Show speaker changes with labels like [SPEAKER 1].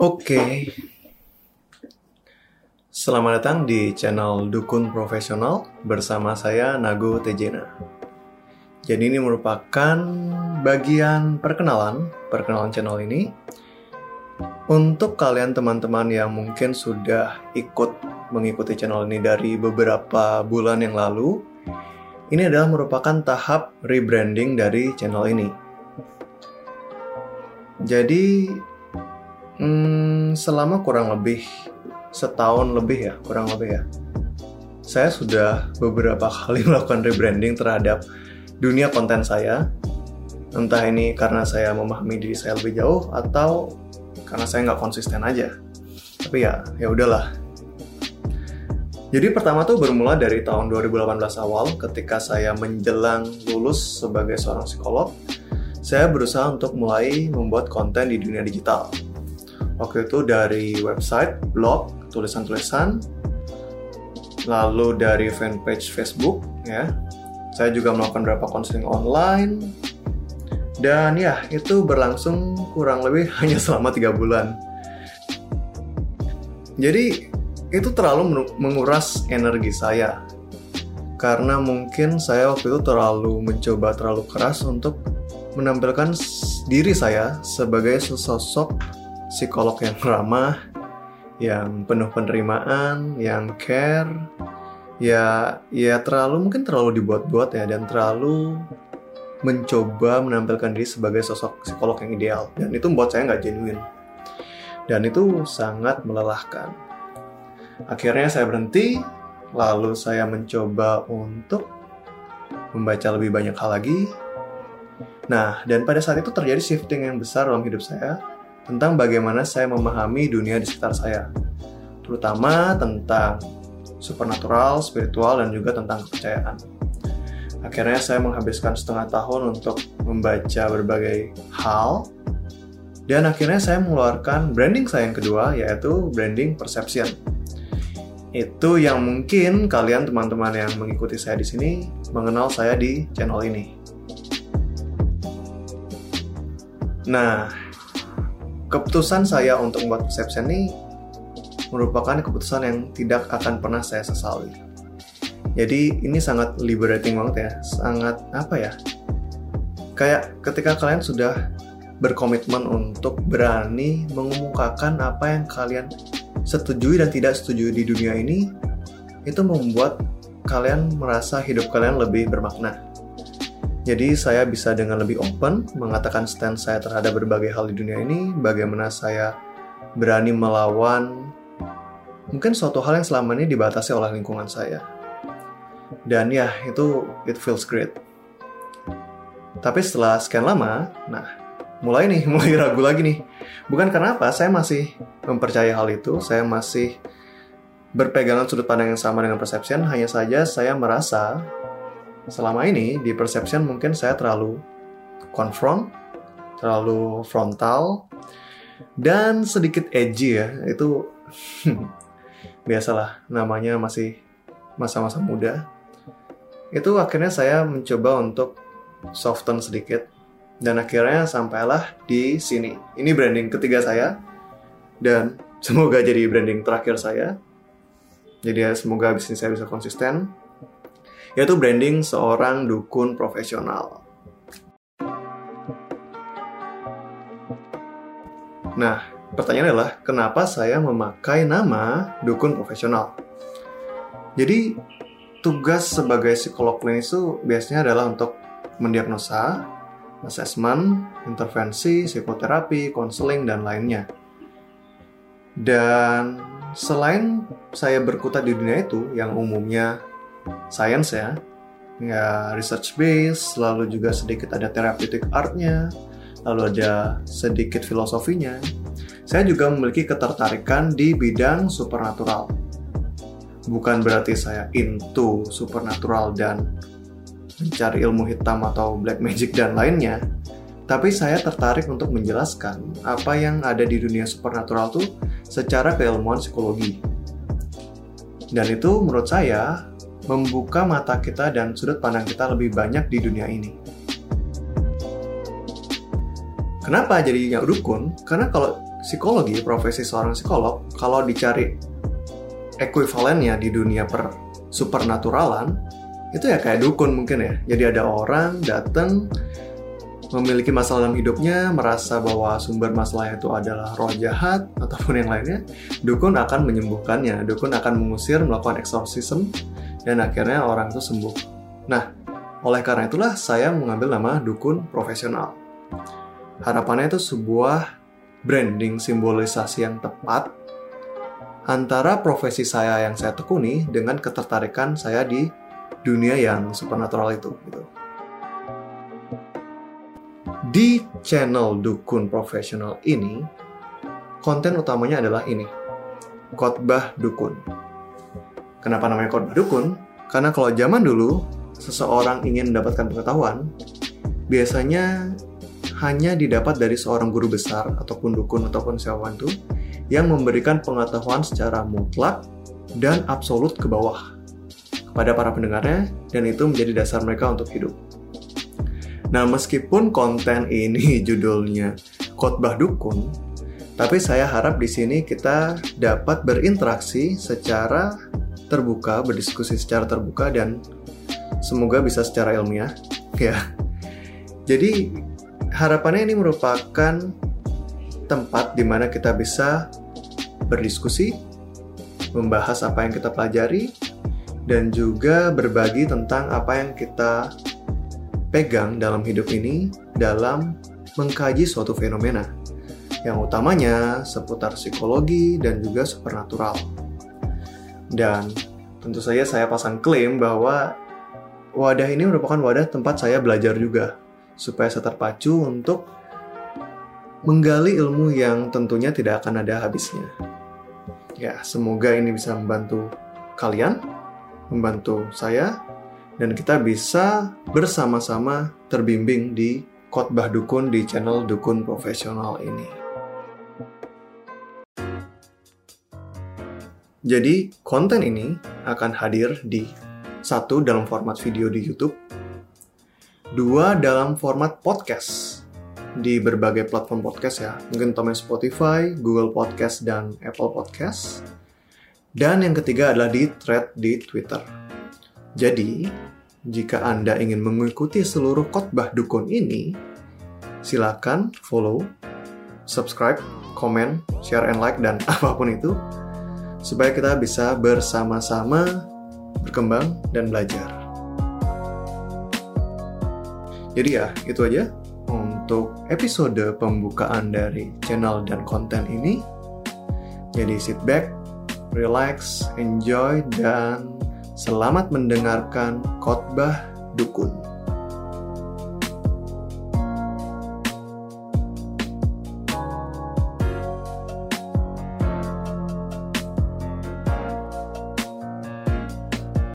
[SPEAKER 1] Oke. Selamat datang di channel Dukun Profesional bersama saya Nago Tejena. Jadi ini merupakan bagian perkenalan, perkenalan channel ini untuk kalian teman-teman yang mungkin sudah ikut mengikuti channel ini dari beberapa bulan yang lalu. Ini adalah merupakan tahap rebranding dari channel ini. Jadi Hmm, selama kurang lebih setahun lebih ya, kurang lebih ya. Saya sudah beberapa kali melakukan rebranding terhadap dunia konten saya. Entah ini karena saya memahami diri saya lebih jauh atau karena saya nggak konsisten aja. Tapi ya, ya udahlah. Jadi pertama tuh bermula dari tahun 2018 awal ketika saya menjelang lulus sebagai seorang psikolog, saya berusaha untuk mulai membuat konten di dunia digital waktu itu dari website, blog, tulisan-tulisan, lalu dari fanpage Facebook, ya. Saya juga melakukan beberapa konseling online, dan ya itu berlangsung kurang lebih hanya selama tiga bulan. Jadi itu terlalu menguras energi saya karena mungkin saya waktu itu terlalu mencoba terlalu keras untuk menampilkan diri saya sebagai sosok psikolog yang ramah, yang penuh penerimaan, yang care, ya ya terlalu mungkin terlalu dibuat-buat ya dan terlalu mencoba menampilkan diri sebagai sosok psikolog yang ideal dan itu membuat saya nggak genuine dan itu sangat melelahkan. Akhirnya saya berhenti, lalu saya mencoba untuk membaca lebih banyak hal lagi. Nah, dan pada saat itu terjadi shifting yang besar dalam hidup saya, tentang bagaimana saya memahami dunia di sekitar saya, terutama tentang supernatural, spiritual, dan juga tentang kepercayaan. Akhirnya saya menghabiskan setengah tahun untuk membaca berbagai hal, dan akhirnya saya mengeluarkan branding saya yang kedua, yaitu branding perception. Itu yang mungkin kalian teman-teman yang mengikuti saya di sini mengenal saya di channel ini. Nah, keputusan saya untuk membuat perception ini merupakan keputusan yang tidak akan pernah saya sesali. Jadi ini sangat liberating banget ya, sangat apa ya? Kayak ketika kalian sudah berkomitmen untuk berani mengumumkakan apa yang kalian setujui dan tidak setujui di dunia ini, itu membuat kalian merasa hidup kalian lebih bermakna. Jadi saya bisa dengan lebih open mengatakan stand saya terhadap berbagai hal di dunia ini, bagaimana saya berani melawan mungkin suatu hal yang selama ini dibatasi oleh lingkungan saya. Dan ya, itu it feels great. Tapi setelah sekian lama, nah mulai nih, mulai ragu lagi nih. Bukan karena apa, saya masih mempercayai hal itu, saya masih berpegangan sudut pandang yang sama dengan perception, hanya saja saya merasa selama ini di perception mungkin saya terlalu confront, terlalu frontal, dan sedikit edgy ya. Itu biasalah namanya masih masa-masa muda. Itu akhirnya saya mencoba untuk soften sedikit dan akhirnya sampailah di sini. Ini branding ketiga saya dan semoga jadi branding terakhir saya. Jadi ya, semoga bisnis saya bisa konsisten yaitu branding seorang dukun profesional. Nah, pertanyaannya adalah kenapa saya memakai nama dukun profesional? Jadi, tugas sebagai psikolog klinis itu biasanya adalah untuk mendiagnosa, asesmen, intervensi, psikoterapi, konseling, dan lainnya. Dan selain saya berkutat di dunia itu yang umumnya science ya. Ya research base lalu juga sedikit ada therapeutic artnya lalu ada sedikit filosofinya. Saya juga memiliki ketertarikan di bidang supernatural. Bukan berarti saya into supernatural dan mencari ilmu hitam atau black magic dan lainnya tapi saya tertarik untuk menjelaskan apa yang ada di dunia supernatural tuh secara keilmuan psikologi. Dan itu menurut saya membuka mata kita dan sudut pandang kita lebih banyak di dunia ini. Kenapa jadi dukun? Karena kalau psikologi, profesi seorang psikolog, kalau dicari ekuivalennya di dunia per supernaturalan, itu ya kayak dukun mungkin ya. Jadi ada orang datang memiliki masalah dalam hidupnya, merasa bahwa sumber masalahnya itu adalah roh jahat ataupun yang lainnya, dukun akan menyembuhkannya. Dukun akan mengusir, melakukan exorcism, dan akhirnya orang itu sembuh. Nah, oleh karena itulah saya mengambil nama dukun profesional. Harapannya itu sebuah branding simbolisasi yang tepat antara profesi saya yang saya tekuni dengan ketertarikan saya di dunia yang supernatural itu. Gitu. Di channel Dukun Profesional ini, konten utamanya adalah ini, khotbah dukun. Kenapa namanya khotbah dukun? Karena kalau zaman dulu, seseorang ingin mendapatkan pengetahuan, biasanya hanya didapat dari seorang guru besar ataupun dukun ataupun siapa pun itu yang memberikan pengetahuan secara mutlak dan absolut ke bawah kepada para pendengarnya dan itu menjadi dasar mereka untuk hidup. Nah, meskipun konten ini judulnya khotbah dukun, tapi saya harap di sini kita dapat berinteraksi secara terbuka, berdiskusi secara terbuka dan semoga bisa secara ilmiah, ya. Jadi harapannya ini merupakan tempat di mana kita bisa berdiskusi, membahas apa yang kita pelajari, dan juga berbagi tentang apa yang kita pegang dalam hidup ini dalam mengkaji suatu fenomena yang utamanya seputar psikologi dan juga supernatural. Dan tentu saja saya pasang klaim bahwa wadah ini merupakan wadah tempat saya belajar juga supaya saya terpacu untuk menggali ilmu yang tentunya tidak akan ada habisnya. Ya, semoga ini bisa membantu kalian, membantu saya dan kita bisa bersama-sama terbimbing di khotbah dukun di channel Dukun Profesional ini. Jadi, konten ini akan hadir di satu dalam format video di YouTube, dua dalam format podcast di berbagai platform podcast ya, mungkin teman Spotify, Google Podcast, dan Apple Podcast. Dan yang ketiga adalah di thread di Twitter. Jadi, jika Anda ingin mengikuti seluruh khotbah dukun ini, silakan follow, subscribe, komen, share and like dan apa pun itu supaya kita bisa bersama-sama berkembang dan belajar. Jadi ya, itu aja untuk episode pembukaan dari channel dan konten ini. Jadi sit back, relax, enjoy, dan Selamat mendengarkan khotbah dukun.